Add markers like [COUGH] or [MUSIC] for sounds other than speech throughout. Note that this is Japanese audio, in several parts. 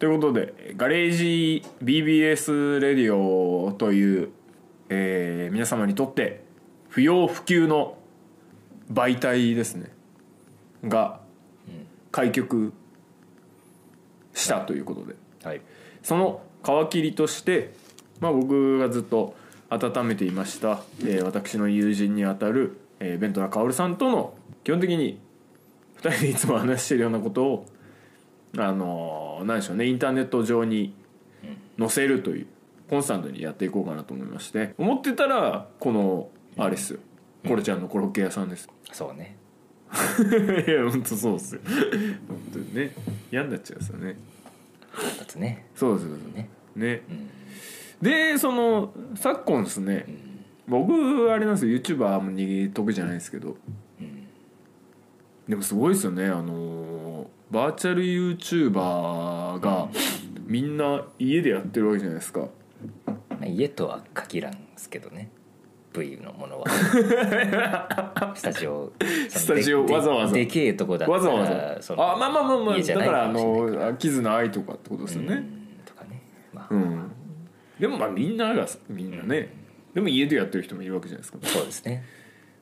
ということでガレージ BBS レディオという、えー皆様にとって不要不急の媒体ですね。が開局したということで。はい。その皮切りとして、まあ、僕がずっと温めていました、えー私の友人にあたる、えー、ベントラカオルさんとの基本的に2人でいつも話してるようなことをあのー何でしょうねインターネット上に載せるというコンスタントにやっていこうかなと思いまして。思ってたらこのあれっすよ。コロちゃんのコロッケ屋さんです。そうね。[LAUGHS] いや本当そうっすよ。本当にね。嫌になっちゃうんですよね。だってね。そうですそう。ですね。ね。うんでその昨今ですね。僕あれなんですよ。YouTuber もに得意じゃないですけど。うん。でもすごいですよね。あのバーチャル YouTuber がみんな家でやってるわけじゃないですか。まあ家とは限らんすけどね。V のものは。[LAUGHS] スタジオ。スタジオでわざわざ。ででけえとこだったらわざわざ。あまあまあまあまあだからあのキズの愛とかってことですよね。うんとかね。まあ、うん。でもまあみんながみんなね。でも家でやってる人もいるわけじゃないですか。そうですね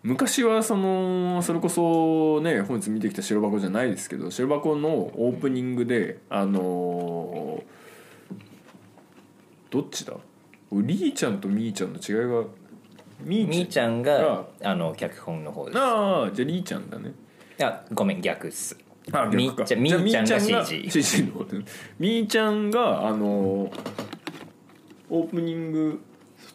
昔はそのそれこそね本日見てきた白箱じゃないですけど白箱のオープニングであのどっちだ？リーちゃんとミーちゃんの違いがミみーちゃんががあの脚本の方です。ああじゃあリーちゃんだね。いやごめん逆っす。あみーちゃんみーちゃんが CG みーちゃんがあのオープニング普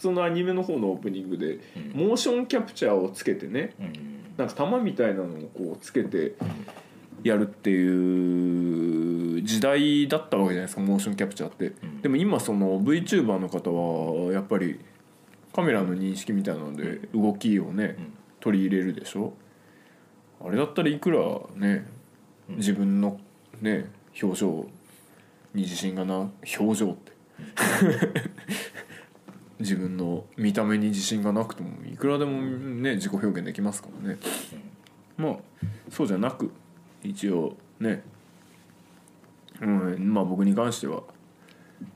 通のアニメの方のオープニングで、モーションキャプチャーをつけてねうん。なんか玉みたいなのをこうつけてやるっていう時代だったわけじゃないですかモーションキャプチャーって、ん。でも今その VTuber の方はやっぱりカメラの認識みたいなので動きをね、うん。取り入れるでしょ？あれだったらいくらね自分のね表情に自信がな表情って自分の見た目に自信がなくてもいくらでもね自己表現できますからね、まあそうじゃなく一応ね、うん、まあ僕に関しては、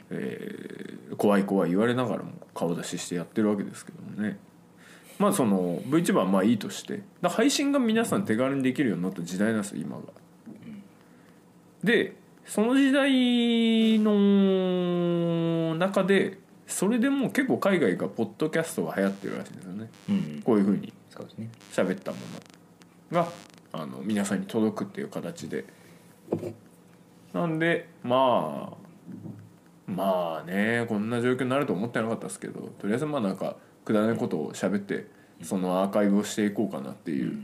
えー怖い怖い言われながらも顔出ししてやってるわけですけどもね。まあその VTuber はまあいいとして。だ配信が皆さん手軽にできるようになった時代なんですよ今が。でその時代の中でそれでもう結構海外がポッドキャストが流行ってるらしいんですよね。うんこういうふうに。そうですね。喋ったものがあの皆さんに届くっていう形で。なんでまあまあねこんな状況になると思ってなかったですけどとりあえずまあなんかくだらないことを喋ってそのアーカイブをしていこうかなっていう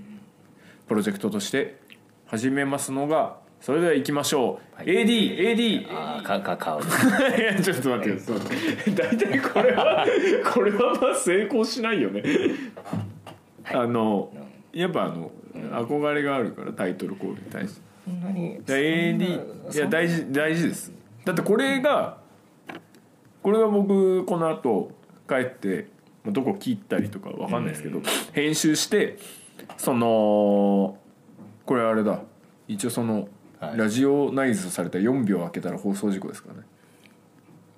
プロジェクトとして始めますのがそれでは行きましょう、はい。ADAD ああかか顔 [LAUGHS] いやちょっと待って。ください。大体これはこれはまあ成功しないよね、あのやっぱあの憧れがあるからタイトルコールに対して。そんなに AD いや大事大事です。だってこれがこれが僕この後帰ってまあどこ切ったりとかわかんないですけど編集してそのこれあれだ。一応そのはい。ラジオナイズされた4秒開けたら放送事故ですからね。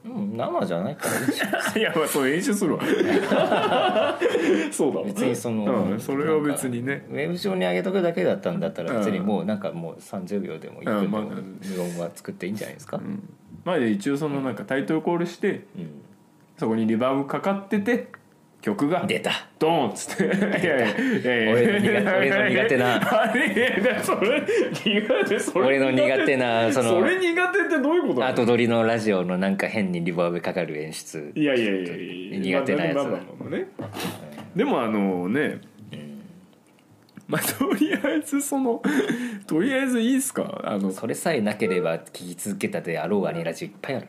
うん生じゃないからいいじゃんいやまあそう演習するわ。[LAUGHS] そうだわ。別にその、うん、それは別にね。ウェブ上に上げとくだけだったんだったら別にもうなんかもう30秒でも1分でもうんまあ無音は作っていいんじゃないですか、うん。まあ一応そのなんかタイトルコールしてうん。そこにリバーブかかってて曲が出た。ドーンっつって。[LAUGHS] 俺の苦手な。あれいやいやそれ苦手。それ俺の苦手なそのそれ苦手ってどういうこと？後撮りのラジオのなんか変にリバーブかかる演出。いやいやいやいや苦手なやつ。でもあのねまあとりあえずそのとりあえずいいっすか？あのそれさえなければ聞き続けたであろうアニラジいっぱいある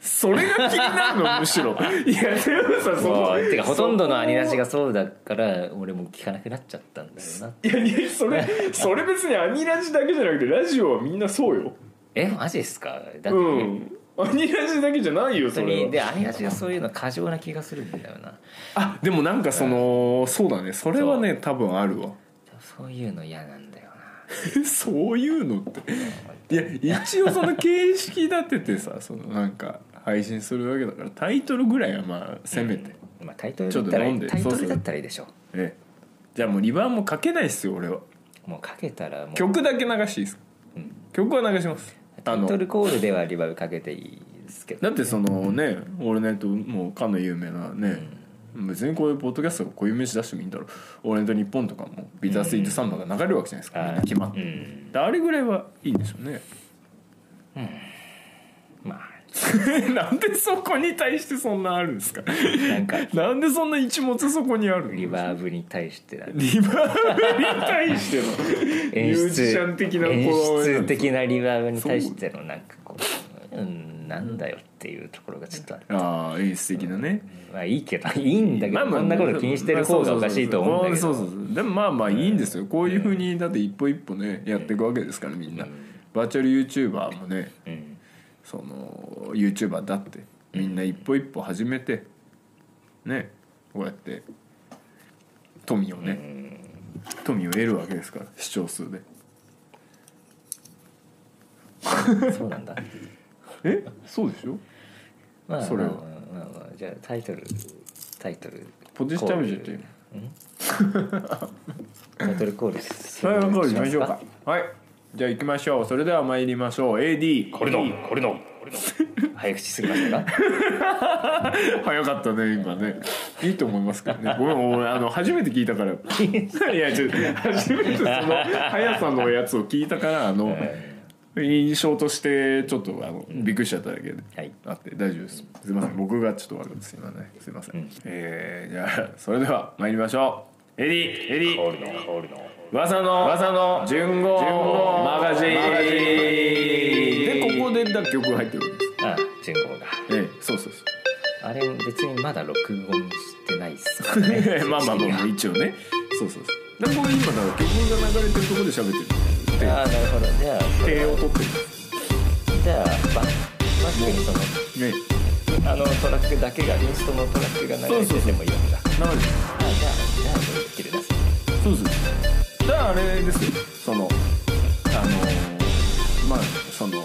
それが気になるのむしろ。いやでもさそものうてかほとんどのアニラジがそうだから俺も聞かなくなっちゃったんだよな。いやいやそれそれ別にアニラジだけじゃなくてラジオはみんなそうよ。えマジですか？だって、うん。アニラジだけじゃないよそれでアニラジがそういうの過剰な気がするんだよな。あでもなんかそのそうだね。それはね多分あるわ。そういうの嫌なんだよ [LAUGHS] そういうのって。いや一応その形式立ててさそのなんか配信するわけだからタイトルぐらいはまあせめて、まあ、タイトルだったらちょったらいいでしょ。ええ。じゃあもうリバーもかけないっすよ俺は。もうかけたらもう。曲だけ流していいですか、うん。曲は流します。タイトルコールではリバーブかけていいですけど。だってそのね「オールナイト」もうかの有名なね、別にこういうポッドキャストがこういう飯出してもいいんだろう「オールナイトニッポン」とかも「ビタースイートサンバ」が流れるわけじゃないですか、みん。な決まって、あれぐらいはいいでしょうね。まあ [LAUGHS] なんでそこに対してそんなあるんですか？なんか。[LAUGHS] なんでそんな一物そこにあるの？リバーブに対してだリバーブに対しての？ミュージシャン的なこ演の出的なリバーブに対してのなんかこう、うん、なんだよっていうところがちょっとある。ああ演出的なね。まあいいけどいいんだけど、こんなこと気にしてる方がおかしいと思うんだけど。そうそうそうでもまあまあいいんですよこういうふうにだって一歩一歩ねやっていくわけですからみんなバーチャル YouTuber もねうんその YouTuber だってみんな一歩一歩始めてねこうやって富をね富を得るわけですから視聴数で。[LAUGHS] そうなんだ。え？そうでしょ？まあそれは。まあまあまあまあじゃあタイトルタイトル。ポテチ食べちゃってタイトルコールすはい、わかりましょうしか？はい。じゃあ行きましょう。それでは参りましょう。AD。これのこれの早口すぎましたか？[LAUGHS] 早かったね、今ね。いいと思いますけどね。ごめん、俺、あの、初めて聞いたから。[LAUGHS] いや、ちょっと、初めてその、速さのやつを聞いたから、あの、印象として、ちょっと、あの、びっくりしちゃっただけで。はいあって、大丈夫です。すいません。僕がちょっと悪かったです。今ね。すいません。えー、じゃあ、それでは参りましょう。エディ、エディ。噂の噂の JUNGOU マガジン。でここでだ曲が入ってるわけです。あ JUNGOU が。ええそうそうそあれ別にまだ録音してないっすからね。う [LAUGHS] まあまあまあまあ一応ね。そうそうそう。でこれ今だから曲が流れてるところで喋ってるああなるほど。じゃあ手を取ってるじゃあババックにそのね。あのトラックだけがインストのトラックが流れててもいいわけだ。流れてるあじゃあじゃあできるです。そうですだからあれですよ。そのあのまあその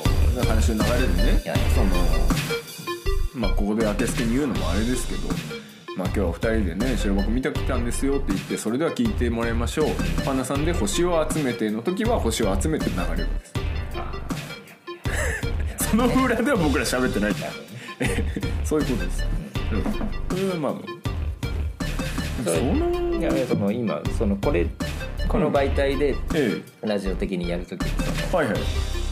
話の流れでねはいそのまあここで明けすけに言うのもあれですけどまあ今日は2人でね白箱見てきたんですよって言ってそれでは聞いてもらいましょう。パンダさんで星を集めての時は星を集めて流れるんです。[LAUGHS] その裏では僕ら喋ってない。[LAUGHS] そういうことです、うん、それはまあそのいやその今そのこれこの媒体でえラジオ的にやるときにそのえはいはい。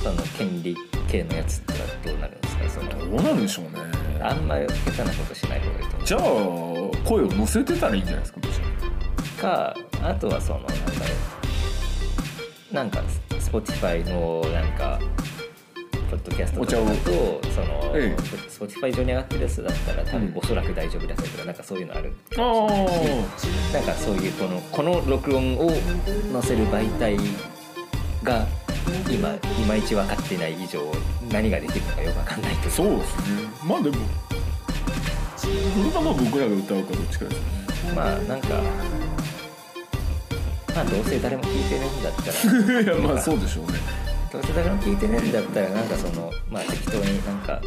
その権利系のやつってのはどうなるんですか？そのどうなんでしょうね。あんまり下手なことしない方がいいと思じゃあ声を乗せてたらいいんじゃないですか？かあとはそのなんだろう。なんか Spotify のなんかポッドキャストとかだおとその、ええ。Spotify 上に上がってるやつだったら多分うんおそらく大丈夫だとかなんかそういうのあるあなんかそういうこのこの録音を載せる媒体が今いまいち分かってない以上何ができるのかよく分かんないとそうですね。まあでもそれがまあ僕らが歌うかどっちかですね。まあなんかまあどうせ誰も聞いてねえんだったら。[LAUGHS] いやまあそうでしょうねどうせ誰も聞いてね。えんだったらなんかそのまあ適当になんか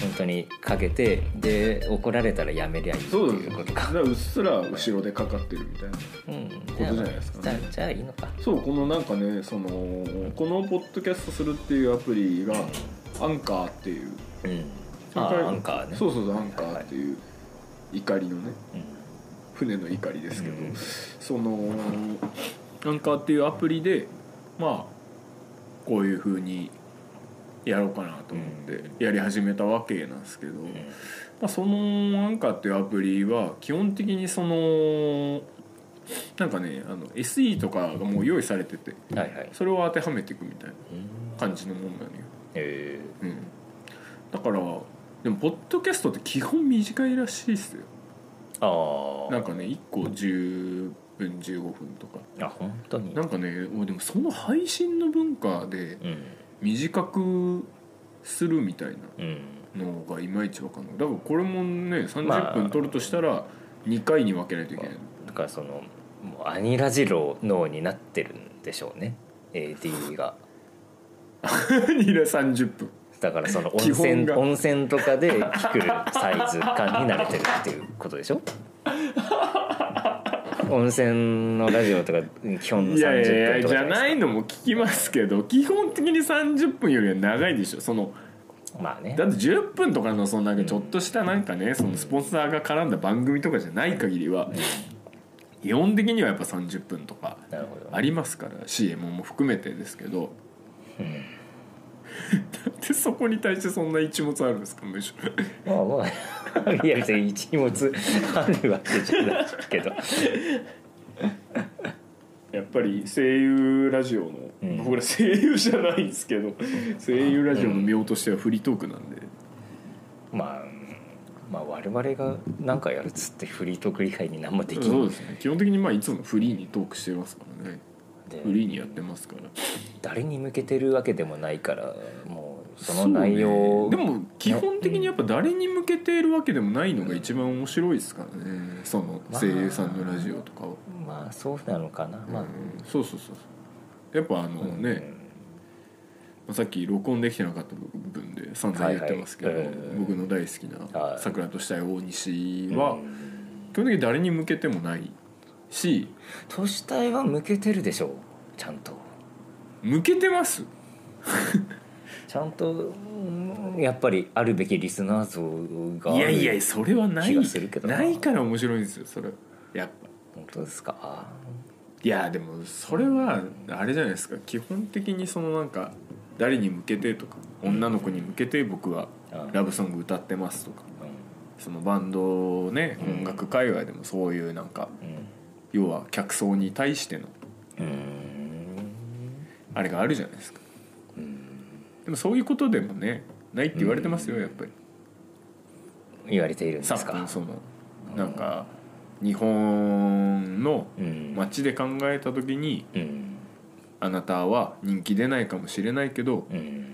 本当にかけてで怒られたらやめりゃいいっていうことからうっすら後ろでかかってるみたいなうんことじゃないですかね。じゃあじゃあいいのか。そうこのなんかねそのこのポッドキャストするっていうアプリがアンカーっていう。うん。それからあアンカーね。そうそうそうアンカーっていう怒りのね。うん船の怒りですけど、うん。そのアンカーっていうアプリでまあこういう風にやろうかなと思ってやり始めたわけなんですけど、まあ、そのアンカーっていうアプリは基本的にそのなんかねあの SE とかがもう用意されててそれを当てはめていくみたいなうん。感じのもんなのよ、えうん、だからでもポッドキャストって基本短いらしいっすよ。あなんかね1個10分15分とか。あ本当に。なんかねもうでもその配信の文化でうん。短くするみたいうん。なのがいまいちわかんない。だからこれもねまあ。30分撮るとしたら2回に分けないといけない、だからそのもうアニラジロ脳になってるんでしょうね。AD が。ニラ30分。だからその温基本泉が。温泉とかで聞くサイズ感に慣れてるっていうことでしょ？温泉のラジオとか基本いやいやい30やじゃないののも聞きますけど基本的に30分よりは長いでしょ。そのまあね。だって10分とかのそのなんかちょっとしたなんかねそのスポンサーが絡んだ番組とかじゃない限りは基本的にはやっぱ30分とかありますから CM も含めてですけど。だってそこに対してそんな一物あるんですかむしろ。まあまあいや別に一物あるわけじゃないけど。やっぱり声優ラジオの、うん。僕ら声優じゃないんですけど声優ラジオの妙としてはフリートークなんで、まあまあ我々が何かやるっつってフリートーク以外に何もできん。そうですね。基本的にまあいつもフリーにトークしてますからねでフリーにやってますから。誰に向けてるわけでもないからもうその内容。ね。でも基本的にやっぱ誰に向けているわけでもないのが一番面白いですからね。その声優さんのラジオとかは、まあそうなのかな。まあ、うん。そうそうそうやっぱあのね、まあさっき録音できてなかった部分で散々言ってますけど、はいはい。うん。僕の大好きなはい。桜としたい大西うん。は基本的に誰に向けてもないし都市体は向けてるでしょうちゃんと。向けてます？[LAUGHS] ちゃんとうんやっぱりあるべきリスナー像がいやいやそれはな。い気がするけどなないから面白いんですよそれ。やっぱ。本当ですか？いやでもそれはあれじゃないですか。基本的にそのなんか誰に向けてとか女の子に向けて僕はうん。ラブソング歌ってますとか。うそのバンドねうん。音楽界隈でもそういうなんかん要は客層に対してのあれがあるじゃないですか。うん。でもそういうことでもねないって言われてますよやっぱり。言われているんです昨か今そのなんか日本のうん。街で考えた時にうん。あなたは人気出ないかもしれないけどうん。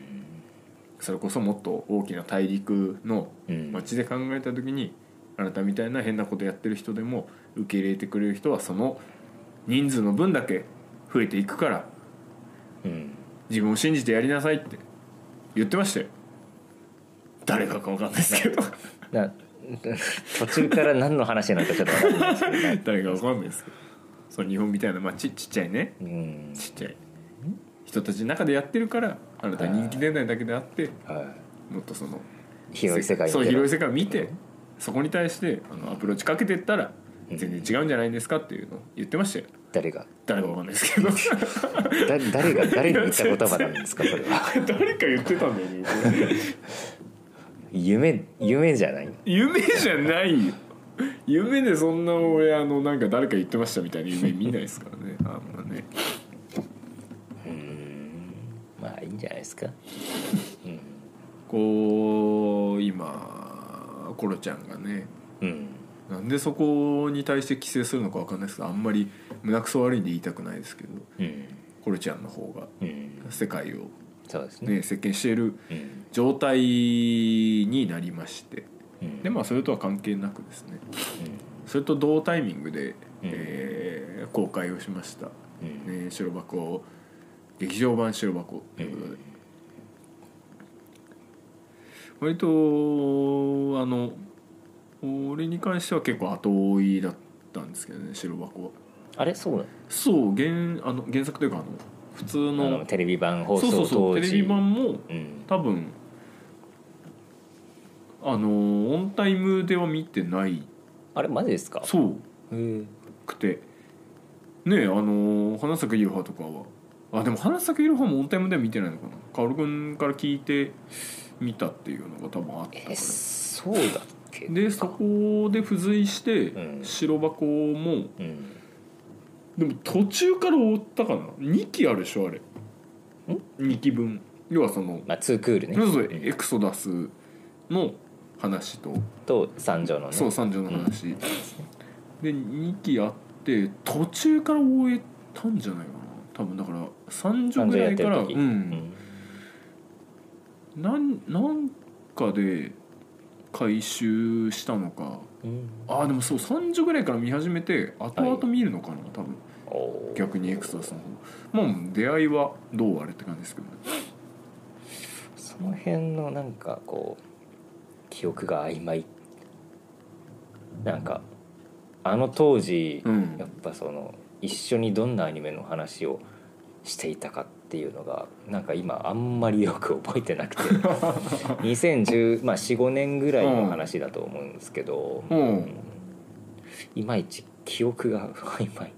それこそもっと大きな大陸のうん。街で考えた時にあなたみたいな変なことやってる人でも受け入れてくれる人はその人数の分だけ増えていくからうん。自分を信じてやりなさいって言ってましたよ。誰かか分かんないですけど。な途中から何の話なのかちょっと分かんないですけどね。[LAUGHS] 誰か分かんないですけど。その日本みたいな街ちっちゃいね。うん。ちっちゃい。人たちの中でやってるからあなた人気出ないだけであってはもっとそのい広い世界にそう広い世界を見てそこに対してあのアプローチかけてったら全然違うんじゃないですかっていうのを言ってましたよ。誰が？誰かわかんないですけど。[LAUGHS] だ誰が誰に言った言葉なんですかそれは。[LAUGHS] 誰か言ってたんだよね。夢夢じゃない？夢じゃないよ。夢でそんな俺あのなんか誰か言ってましたみたいな夢見ないですからね。あんまね。まあいいんじゃないですか。こう今コロちゃんがねうんなんでそこに対して規制するのかわかんないですけどあんまり胸くそ悪いんで言いたくないですけどうんコロちゃんの方がうん世界をそうですね。ね席巻しているうん状態になりましてうんでまあそれとは関係なくですねそれと同タイミングで、えー公開をしました、うんね、白箱劇場版白箱。ということで、割とあの俺に関しては結構後追いだったんですけどね白箱は。あれ？そうなの？そう原あの原作というかあの普通あののテレビ版放送そうそうそう当時。テレビ版もうん。多分あのオンタイムでは見てない。あれ？マジですか？そう。くて。ねえあの花咲いろはとかは。あでも花咲いろはもオンタイムでは見てないのかな。薫君から聞いて見たっていうのが多分あったかえらそうだっけでそこで付随してうん。白箱もうん。でも途中から追ったかな？2期あるでしょあれ。2期分。要はそのまあツークールね。そうそううん。エクソダスの話とと三女のね。そう三女の話、で2期あって途中から終えたんじゃないかな？多分だから三女三女やぐらいからってる時。うん。なんなんかで回収したのか。うん。ああでもそう30ぐらいから見始めて後々見るのかな、多分。おー。逆にエクソダスの方まあ出会いはどうあれって感じですけどね。その辺のなんかこう記憶が曖昧。なんかあの当時、うん。やっぱその一緒にどんなアニメの話をしていたかっていうのがなんか今あんまりよく覚えてなくて。[LAUGHS] 2010まあ45年ぐらいの話だと思うんですけど、うん。いまいち記憶が曖昧。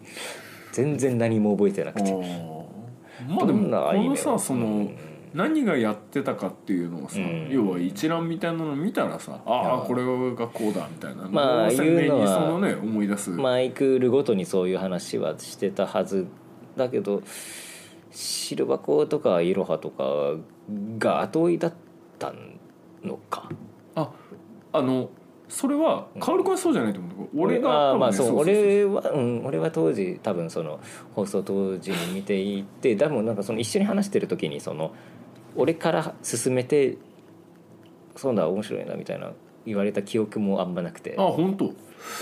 全然何も覚えてなくて。まあでもこのさその、うん。何がやってたかっていうのをさ、うん。要は一覧みたいなの見たらさああーあこれがこうだみたいなまあを鮮明言うのはにそのね思い出す、マイクールごとにそういう話はしてたはずだけどシルバコとかイロハとかが後追いだったのか。ああのそれは薫君はそうじゃないと思う。俺があーまあそう俺はうん俺は当時多分その放送当時に見ていて多分なんかその一緒に話してる時にその俺から進めてそうだ面白いなみたいな言われた記憶もあんまなくて。あ本当？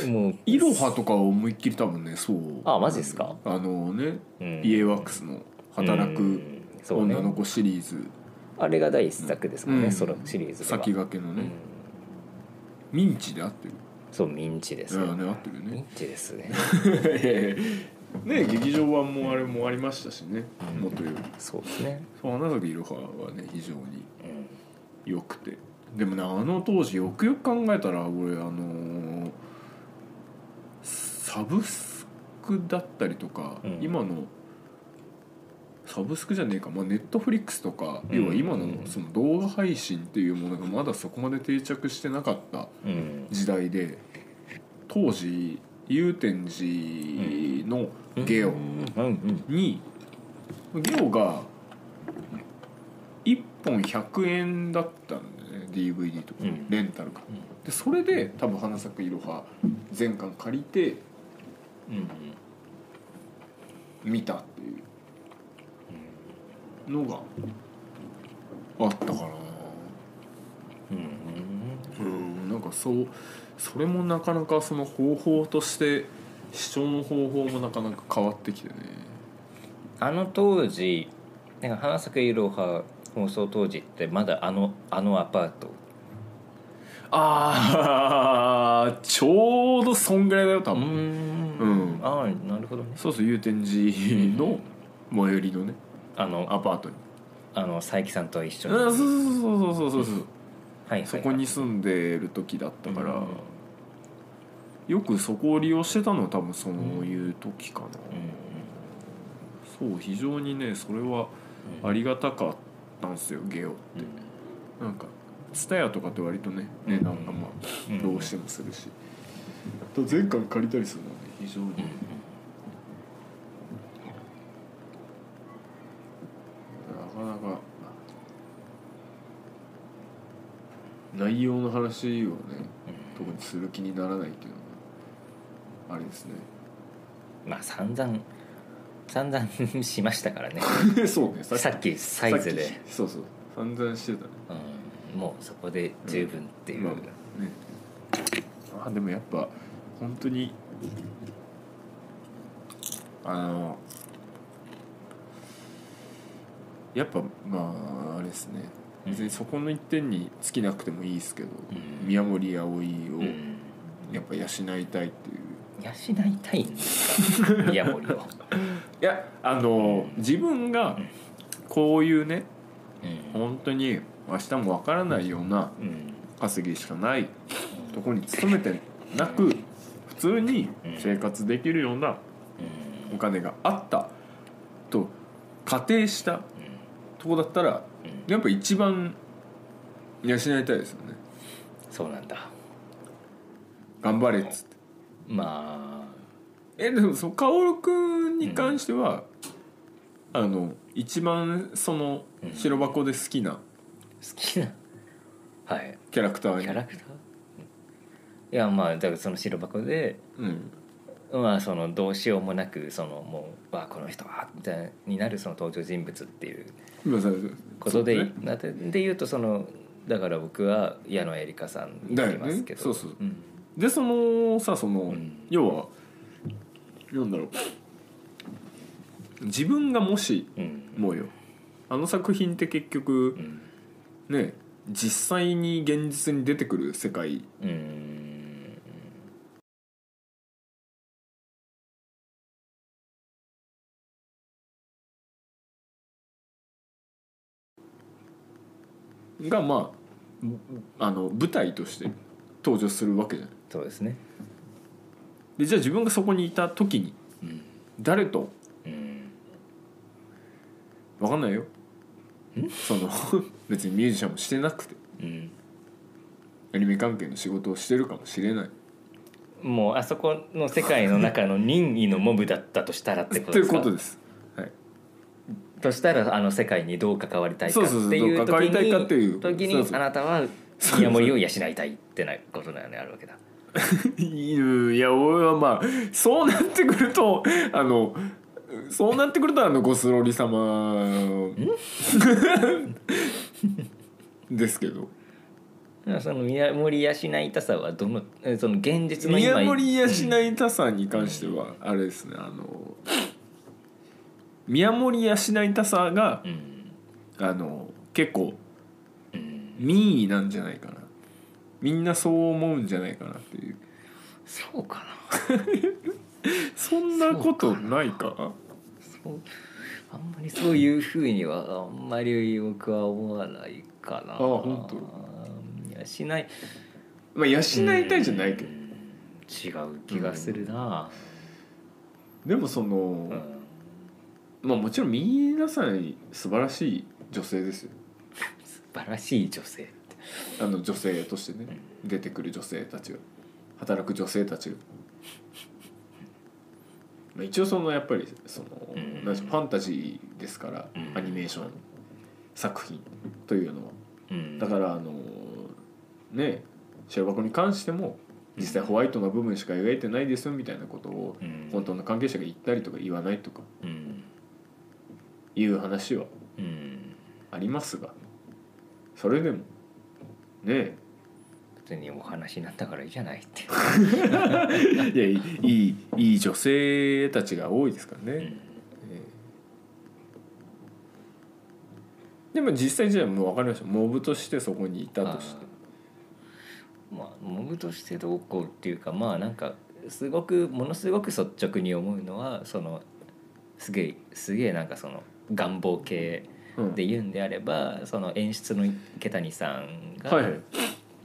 もうイロハとかは思いっきり多分ねそう。あマジですか？あのね、うん。イエワックスの働く女の子シリーズ、あれが第一作ですもんね、うん。そのシリーズ先駆けのね、うん。ミンチで合ってる？そうミンチですね。ね合ってるよね。ミンチですね。[LAUGHS] ね劇場版もあれもありましたしね、うん。もっと言うそうですね。そう花咲いろははね非常にうん。良くて。でもねあの当時よくよく考えたら俺あのーサブスクだったりとか、うん。今のサブスクじゃねえか、まあ、ネットフリックスとか、うん。要は今のその動画配信っていうものがまだそこまで定着してなかったうん。時代で当時祐天寺のゲオうん。うん。にゲオが1本100円だったんだよね DVD とか、うん。レンタルがでそれで多分花咲くいろは全巻借りてうん。見たっていうのがあったかな。うん。うん。なんかそうそれもなかなかその方法として視聴の方法もなかなか変わってきてね。あの当時なんか花咲くいろは放送当時ってまだあのあのアパート。ああちょうどそんぐらいだよ多分、ん。うん。ああなるほどね。そうそう祐天寺の最寄りのねあのアパートに。あの佐伯さんと一緒に。あそうそうそうそうそうそう。そうはいはいそこに住んでる時だったから、うん。よくそこを利用してたのは多分そういう時かな、うんそう非常にねそれはありがたかったんですよゲオって。なんか蔦屋とかって割とね値段がまうん。あどうしてもするし、と全巻借りたりするのはね非常になかなか内容の話をね特にする気にならないっていうのがあれですね。まあ散々散々しましたからね。[LAUGHS] そうね。ささっきサイズで。さっきそうそう。散々してたね。うん。もうそこで十分っていう、まあね。あでもやっぱ本当にあのやっぱまああれですね別にそこの一点に尽きなくてもいいですけど、うん。宮森葵をうん。やっぱ養いたいっていう、養いたいんですか？宮森を、[LAUGHS] いやあの自分がこういうねうん。本当に明日もわからないようなうん。稼ぎしかないところに勤めてなく普通に生活できるようなお金があったと仮定したとこだったらうんやっぱ一番養いたいですよね。そうなんだ。頑張れっつって。まあ。えでもその薫君に関しては、あの一番そのうん。白箱で好きな好きな？はい。キャラクターに。キャラクター？いやまあだからその白箱でうん。まあそのどうしようもなくそのもう「わあこの人は」みたいになるその登場人物っていうことで、ねなでで言うとそのだから僕は矢野絵里香さんになりますけど。ねそうそう。うん。でそのさその、ん。要はなんだろう。自分がもしうん。もうよ。あの作品って結局うん。ね実際に現実に出てくる世界うんがまああの舞台として登場するわけじゃないそうですね。でじゃあ自分がそこにいた時にうん誰と？うん分かんないよ。その [LAUGHS] 別にミュージシャンもしてなくて。うん。アニメ関係の仕事をしてるかもしれない。もうあそこの世界の中の任意のモブだったとしたらってことというですか？[LAUGHS] ことです、はい、としたらあの世界にどう関わりたいかっていう時に時にあなたは宮森を養いたいってなことなよねあるわけだ。いいや俺はまあそうなってくるとあのそうなってくるとあのゴスロリ様ですけど。その宮森養いたさはどのえその現実の今宮森養いたさに関してはあれですねあの宮森養いたさがうん。あの結構うん。民意なんじゃないかな。みんなそう思うんじゃないかなっていう。そうか [LAUGHS] そんなことないか？な。そうあんまりそういうふうにはあんまり僕は思わないかな。あ本当？養いまあ養いたいじゃないけど。うん。違う気がするな、でもその、うんまあもちろん皆さん素晴らしい女性ですよ。[LAUGHS] 素晴らしい女性って。あの女性としてね出てくる女性たちが。働く女性たちが、まあ、一応そのやっぱりその、うん。でしょうファンタジーですから、うん。アニメーション作品というのは。うん。だからあのね白箱に関しても実際ホワイトな部分しか描いてないですよみたいなことをうん。本当の関係者が言ったりとか言わないとか。うんいう話はうん。ありますがそれでもね別にお話になったからいいじゃないって、[LAUGHS] いやいいいい女性たちが多いですからね、うん。ええ。でも実際じゃあもう分かりました。モブとしてそこにいたとして。まあモブとしてどうこうっていうかまあなんかすごくものすごく率直に思うのはそのすげえすげえなんかその願望系うん。で言うんであれば、その演出の池谷さんがはいはい。本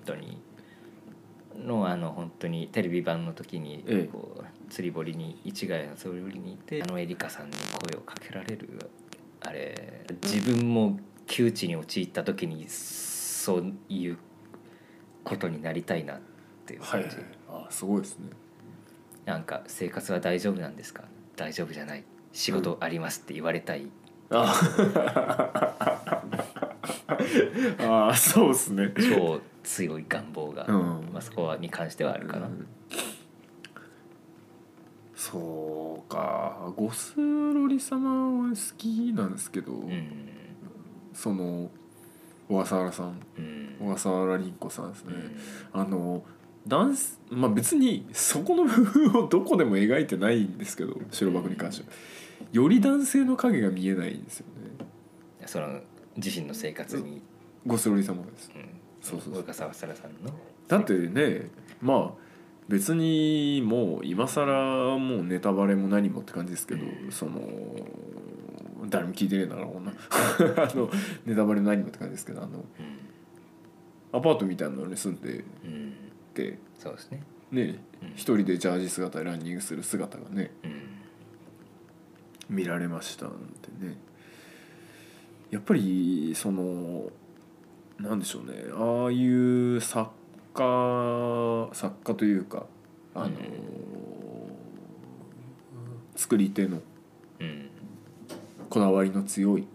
当にのあの本当にテレビ版の時にええ。こう釣り堀に市ヶ谷の釣り堀にいてあのエリカさんに声をかけられるあれ自分も窮地に陥った時にそういうことになりたいなっていうはいはい感じ、あすごいですね。なんか生活は大丈夫なんですか？大丈夫じゃない。仕事ありますって言われたい、あ [LAUGHS] あそうですね。超強い願望が、うん。まあ、そこに関してはあるかな、うん。そうか。ゴスロリ様は好きなんですけど、うん。その小笠原さん。うん。小笠原凛子さんですね、うん。あのダンスまあ別にそこの部分をどこでも描いてないんですけど白箱に関してはより男性の影が見えないんですよね。その自身の生活に、ゴスロリ様です。うん、そうそうそう。小笠原さんの。だってねまあ別にもう今更もうネタバレも何もって感じですけど、うん。その誰も聞いてねえだろうな。[LAUGHS] あのネタバレ何もって感じですけどあのアパートみたいなのに住んでうん、うん、てそうですね、ねうん。一人でジャージ姿でランニングする姿がねうん見られましたなんてね。やっぱりそのなんでしょうね。ああいう作家作家というかあの、うん作り手のうんこだわりの強い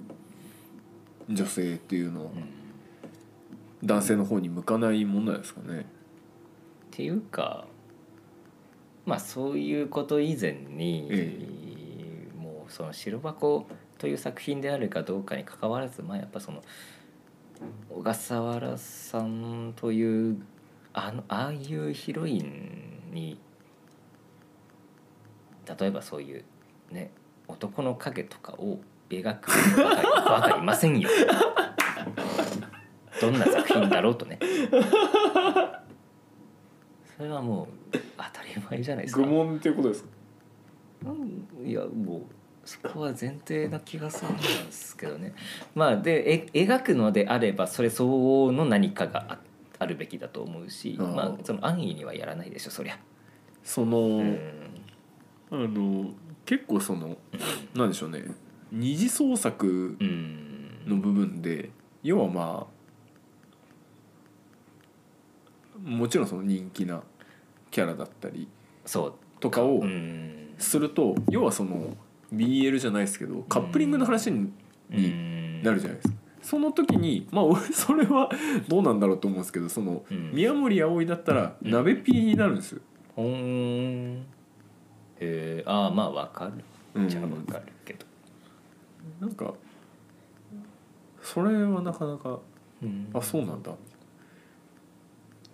女性っていうのはうん男性の方に向かないものなんですかね。っていうかまあそういうこと以前に、えもうその「白箱」という作品であるかどうかにかかわらずまあやっぱその小笠原さんというあのああいうヒロインに例えばそういうね男の影とかを描くバカバカいませんよ。どんな作品だろうとね。それはもう当たり前じゃないですか。愚問っていうことですか？うんいやもうそこは前提な気がするんですけどね。まあでえ描くのであればそれ相応の何かがああるべきだと思うしまあその安易にはやらないでしょそりゃ。その、うん。あの結構そのなんでしょうね。二次創作うん。の部分で要はまあもちろんその人気なキャラだったりそう。とかをうん。すると要はその BL じゃないですけどカップリングの話にうん。なるじゃないですか。その時にまあ俺それは [LAUGHS] どうなんだろうと思うんですけどそのうん。宮森葵だったらうん。鍋ピーになるんですよ。ほーん。へえああまあわかる。うん。じゃあわかるけど、なんかそれはなかなかうん。あそうなんだ。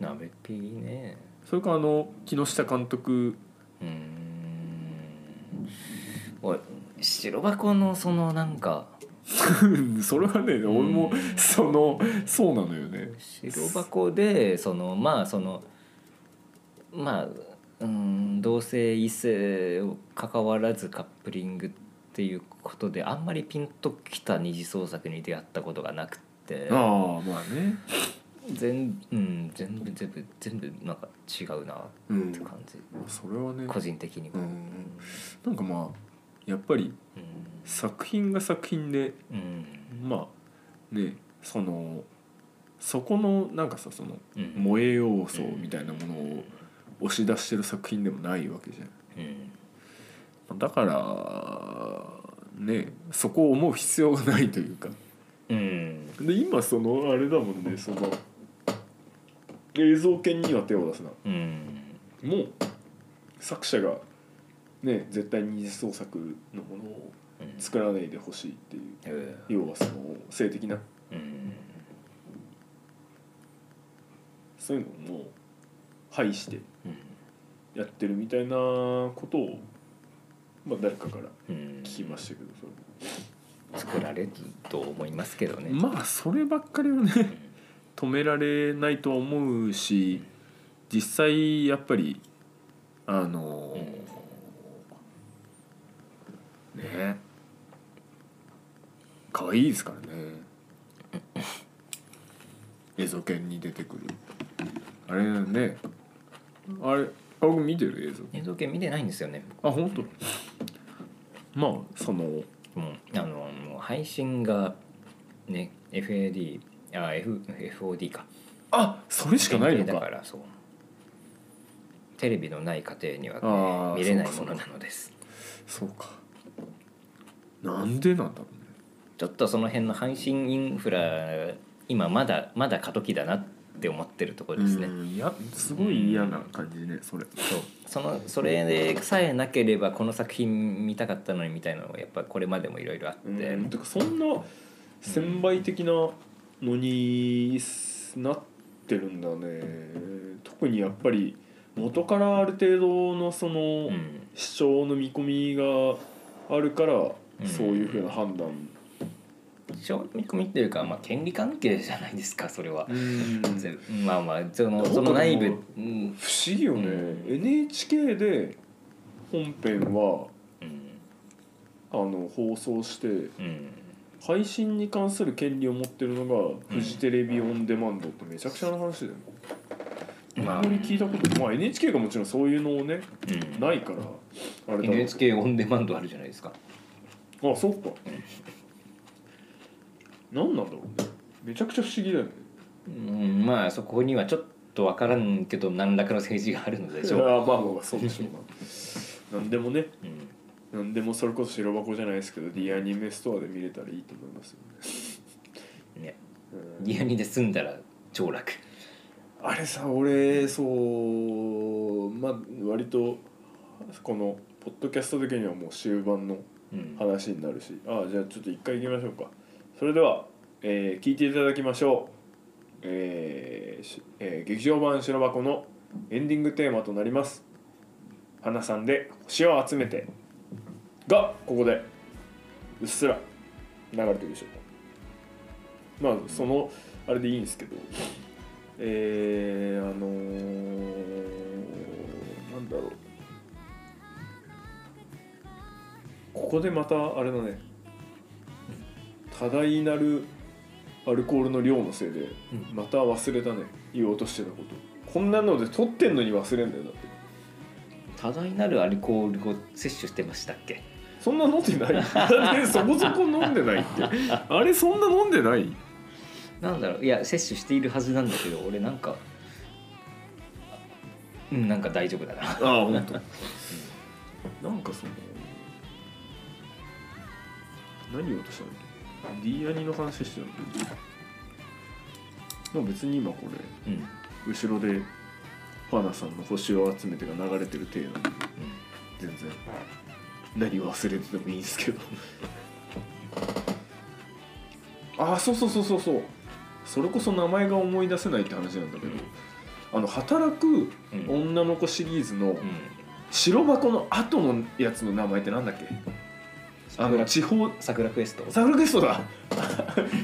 鍋ピーね。それかあの木下監督うんおい白箱のそのなんか。[LAUGHS] それはね俺もうんそのそうなのよね。白箱でそのまあそのまあうん同性異性を関わらずカップリングっていうことであんまりピンときた二次創作に出会ったことがなくて。ああまあね。全,、うん、全部全部全部なんか違うなうんって感じ、それはね。個人的にも。うん。なんかまあやっぱり作品が作品でうん。まあねそのそこのなんかさそのうん。萌え要素みたいなものを押し出してる作品でもないわけじゃうんん。だからねそこを思う必要がないというか。うん。で今そのあれだもんねその映像犬には手を出すな。うん。もう作者がね絶対二次創作のものを作らないでほしいっていう。うん要はその性的な。うん。そういうのをもう排してうん。やってるみたいなことを、まあ、誰かからうん。聞きましたけどそ作られると思いますけどね。れまあそればっかりはね止められないとは思うし実際やっぱりあのね。可愛いですからね。映像犬に出てくる。あれね。あれ青君見てる？映像映像系見てないんですよね。あ本当？まあそのもうあのもう配信がね FAD あ F FOD か。あそれしかないの限定だかからそう。テレビのない家庭には、ね、見れないものなのです。そうかなんでなんだろうね。ちょっとその辺の配信インフラ今まだまだ過渡期だなって思ってるところですね。うんいやすごい嫌な感じね。それそう。そのそれでさえなければこの作品見たかったのにみたいなのがやっぱこれまでもいろいろあって、うんてかそんな専売的なのになってるんだね。特にやっぱり元からある程度のそのうん。視聴の見込みがあるからうんそういうふうな判断。賞見込みっていうか、まあ、権利関係じゃないですかそれは。まあまあそのその内部うん。不思議よね、うん。NHK で本編はうん。あの放送してうん。配信に関する権利を持ってるのがフジテレビオンデマンドってめちゃくちゃな話だよあ。あんまり聞いたことまあ NHK がもちろんそういうのをねうん。ないからあれ NHK オンデマンドあるじゃないですか。あそっか。何なんだろうね。めちゃくちゃ不思議だよね。うんまあそこにはちょっと分からんけど何らかの政治があるのでしょう。あまあまあそうでしょうな。何でもね。うん。何でもそれこそ白箱じゃないですけど D アニメストアで見れたらいいと思いますよね。ね。うん。リアニで住んだら超楽。あれさ俺そうまあ割とこのポッドキャスト的にはもう終盤のうん話になるし。ああじゃあちょっと一回行きましょうか。それではえー聞いていただきましょう、えーしえー劇場版白箱のエンディングテーマとなります。花さんで星を集めて。がここでうっすら流れてるでしょうか。まあそのあれでいいんですけど。えー、あのー、なんだろうここでまたあれだね。多大なるアルコールの量のせいでうん。また忘れたね。言おうとしてたこと。こんなので取ってんのに忘れんだよだって。多大なるアルコールを摂取してましたっけ？そんな飲んでない。そこそこ飲んでないって。[LAUGHS] あれそんな飲んでない？なんだろう。いや摂取しているはずなんだけど俺なんかうんなんか大丈夫だな。ああ本当。なんかその何言おうとしたんだっけ？D アニの話してたんだけどまあ別に今これうん。後ろでファーナさんの星を集めてが流れてる体なんで全然。何を忘れててもいいんですけど。[LAUGHS] ああそうそうそうそうそう。それこそ名前が思い出せないって話なんだけど、あの働くうん。女の子シリーズのうん。白箱の後のやつの名前ってなんだっけ？あの地方桜クエスト。桜ゲストだ。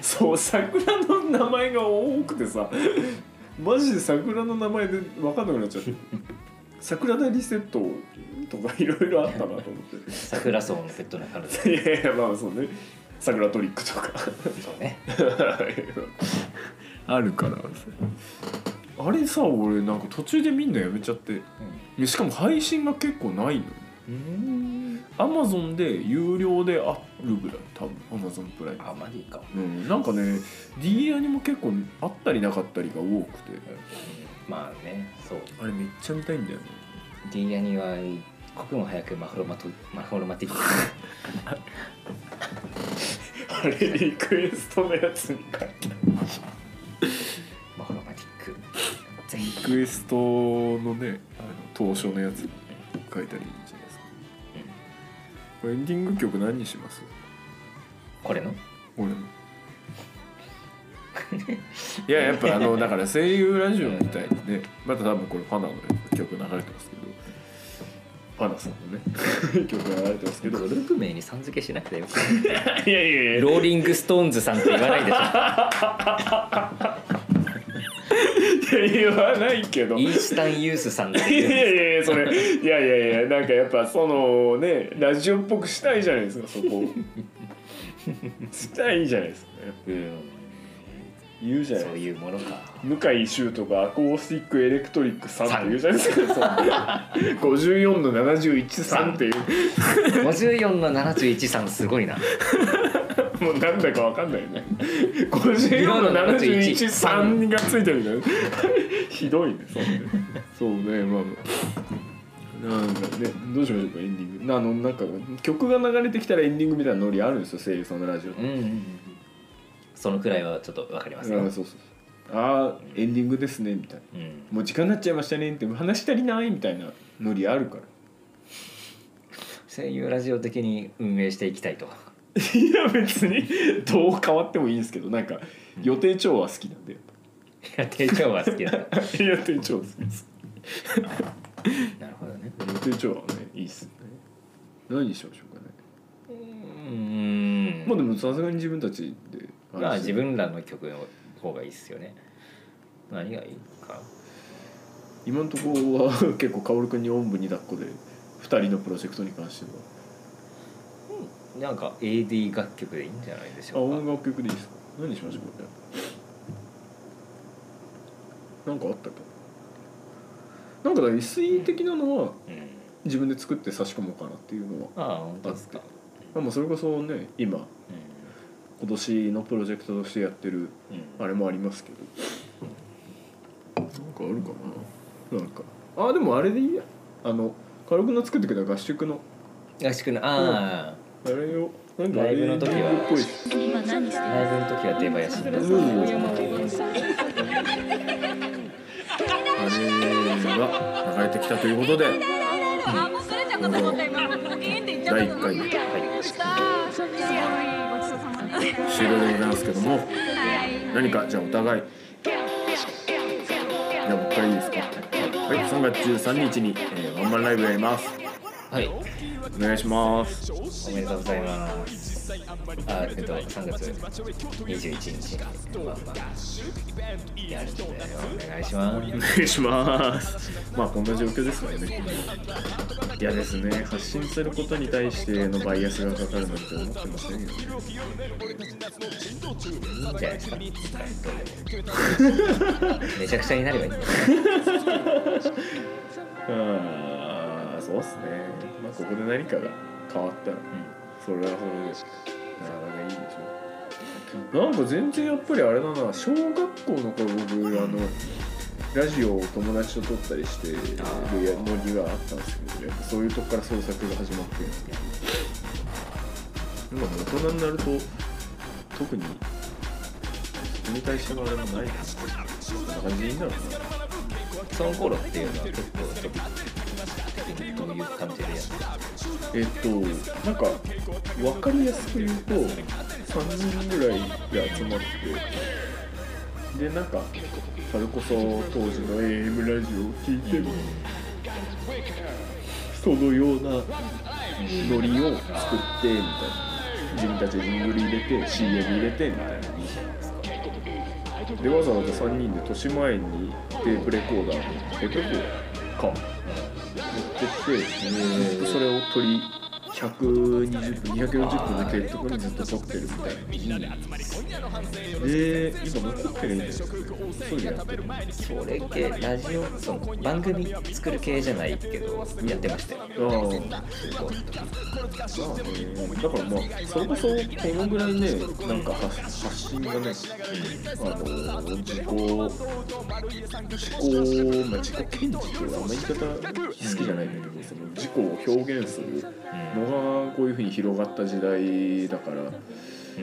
そう桜の名前が多くてさ。マジで桜の名前で分かんなくなっちゃって。桜田リセットとかいろいろあったなと思って。桜草のペットの体。[LAUGHS] いやいやまあそうね。桜トリックとか。そうね。[LAUGHS] あるからあれさ俺なんか途中でみんなやめちゃって。でしかも配信が結構ないのよ。うんアマゾンで有料であるぐらい多分アマゾンプライム。あマジか。うん、なんかね D アニも結構あったりなかったりが多くて。まあねそう。あれめっちゃ見たいんだよね。D アニは一刻も早くマホロマトマホロマティック。あれリクエストのやつに書いてマホロマティック。ぜひリクエストのねあの当初のやつに書いたらエンディング曲何にします？これの？俺の。いややっぱあのだから声優ラジオみたいにねまた多分これファナの曲流れてますけど。ファナさんのね。[LAUGHS] 曲流れてますけど。グループ名にさん付けしなくてよく。[LAUGHS] いやいやいや。ローリングストーンズさんって言わないでし [LAUGHS] いや言わないけど。ょイースタンユースさんいやいやいやそれ。いやいやいやなんかやっぱそのねラジオっぽくしたいじゃないですかそこ。したいじゃないですかうん言うじゃないそういうものか。向井秀斗がアコースティックエレクトリック3って言うじゃないですか。[LAUGHS] そう。54の713っていう。54の71さんすごいな [LAUGHS] もうなんだかわかんないよね。[LAUGHS] 54の713がついてるみたいなひどいねそうねそうねまあなんかね。どうしましょうかエンディング。あのなんか曲が流れてきたらエンディングみたいなノリあるんですよ声優さんのラジオうんうんうんそのくらいはちょっとわかりますよ。あそうそうそう。ああエンディングですねみたいな。うん。もう時間になっちゃいましたねって話足りないみたいなノリあるから。声優ラジオ的に運営していきたいといや別にどう変わってもいいんですけどなんか予定調は好きなんで。いや定長は好きだ。な [LAUGHS] 予定調好きです。なるほどね。予定調はねいいっすね。何にしましょうかね。うん。まあでもさすがに自分たちでまあれして自分らの曲の方がいいっすよね。何がいいか。今のところは結構薫君におんぶに抱っこで2人のプロジェクトに関してはなんか AD 楽曲でいいんじゃないでしあょうか？音楽曲でいいですか？何にしましょうかねなんかあったっけ？なんかだ SE 的なのはうん。自分で作って差し込もうかなっていうのはああ本当ですか。まあまあそれこそね今う今年のプロジェクトとしてやってるんうん。あれもありますけど。なんかあるかな？なんか。あでもあれでいいや。あの軽くの作ってくれた合宿の。合宿のああれをなライブの時は。今何してあライブの時は出囃子であれが流れてきたということで。第1回目はい。終了でございますけども。何かじゃあお互い。じゃあ僕からいいですか。はい。3月13日に、えーワンマンライブやりますはい。お願いします。おめでとうございます。あえっと3月21日まあまあやるんでお願いします。お願いしますまあこんな状況ですからね。いやですね。発信することに対してのバイアスがかかるなんて思ってませんよ。ねいいんじゃないですか。[LAUGHS] めちゃくちゃになればいいんだよ。あ [LAUGHS] あそうっすね。まあここで何かが変わったらそれはそれでなかなかいいでしょ。なんか全然やっぱりあれだな小学校の頃僕あのラジオを友達と撮ったりしてるノリがあったんですけどやっぱそういうとこから創作が始まって。るんですけど今もう大人になると特にそこに対してのあれもないな。こんな感じでいいんだろうな。その頃っていうのは結構トピういう感じでやってえっとなんか分かりやすく言うと3人ぐらいで集まってでなんかそれこそ当時の AM ラジオを聞いてもそのようなノリを作ってみたいな自分たちでジングル入れて CM 入れてみたいなでわざわざ3人で年前にテープレコーダーテープレコーダーかってってえーそれを取り120分240分のテープとかにずっと撮ってるみたいなで今残ってるんですよ。そういうのやってるそれ系ラジオその番組作る系じゃないけどやってましたよ。ああすごいまあね、だからまあそれこそこのぐらいねなんか発発信がね、あの自己自己、まあ、自己顕示っていうのはあんま言い方好きじゃないんだけどその自己を表現するのがこういうふうに広がった時代だから。ねうん。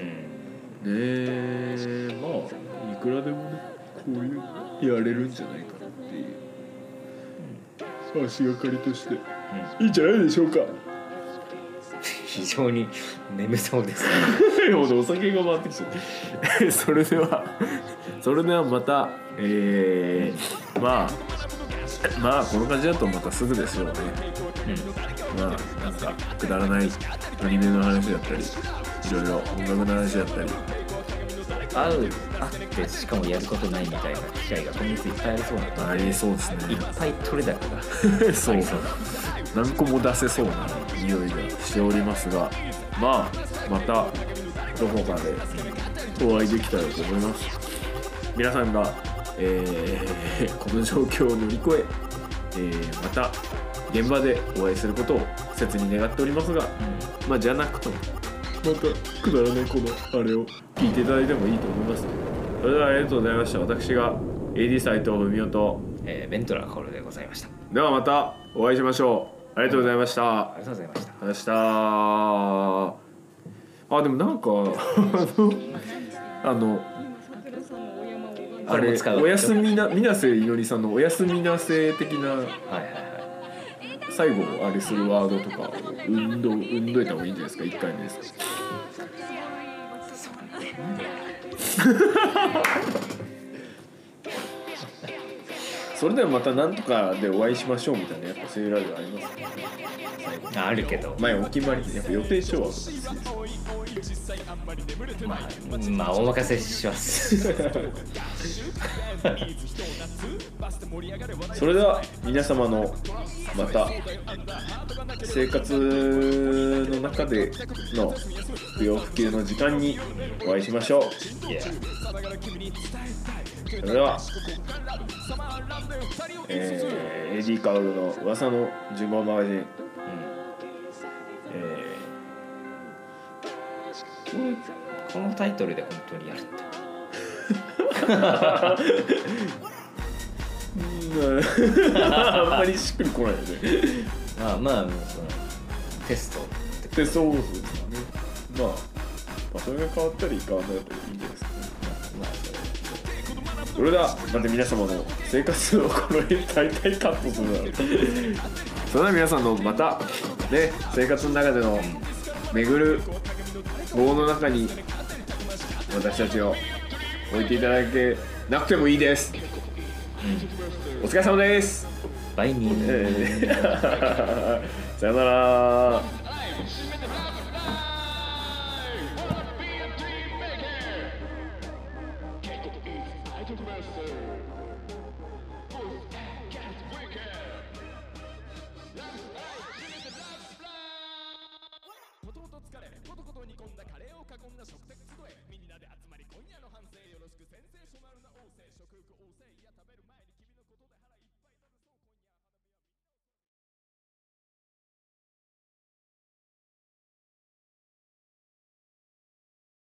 え。まあいくらでもねこういうやれるんじゃないかなっていう。足がかりとして。いいんじゃないでしょうか。非常に眠そうです。もうお酒が回ってきちゃって [LAUGHS] それではそれではまたえー、まあまあこの感じだとまたすぐですよねまあなんかくだらないアニメの話だったりいろいろ音楽の話だったり会う会ってしかもやることないみたいな機会が今月いっぱいありそうなのありそうですねいっぱい取れ高がそうあり。そう何個も出せそうな匂いがしておりますがまあまたどこかでお会いできたらと思います。皆さんが、えー [LAUGHS] この状況を乗り越ええーまた現場でお会いすることを切に願っておりますが、まあじゃなくともまたくだらないこのあれを聞いていただいてもいいと思います。それではありがとうございました。私が AD 斎藤文夫とえーベントラーコールでございました。ではまたお会いしましょう。ありがとうございました。ありがとうございました。ました。あでもなんかあのあのあれおやすみな水瀬いのりさんのおやすみなせ的なはいはいはい最後あれするワードとかを生んど生んどいた方がいいんじゃないですか？1回目です [LAUGHS] それではまた何とかでお会いしましょうみたいなやっぱそういうラジオありますねああるけど。前お決まりやっぱ予定調和がまあ、まあ、お任せしますそれでは皆様のまた生活の中での不要不急の時間にお会いしましょういやそれでは、えー、エディ・カウルの噂の順番マガジン、えこのこのタイトルで本当にやるって。ー [LAUGHS] あんまりしっくりこないよねまあまあそのテストでそうですね。[LAUGHS] まあ、まあそれが変わったり変わらなかったりいいんじゃないそそれではまた皆様の生活をこの辺大体カットするだろうそれでは皆さんのまたね生活の中での巡る棒の中に私たちを置いていただけなくてもいいです、お疲れ様です、バイニーえー。[LAUGHS] さよなら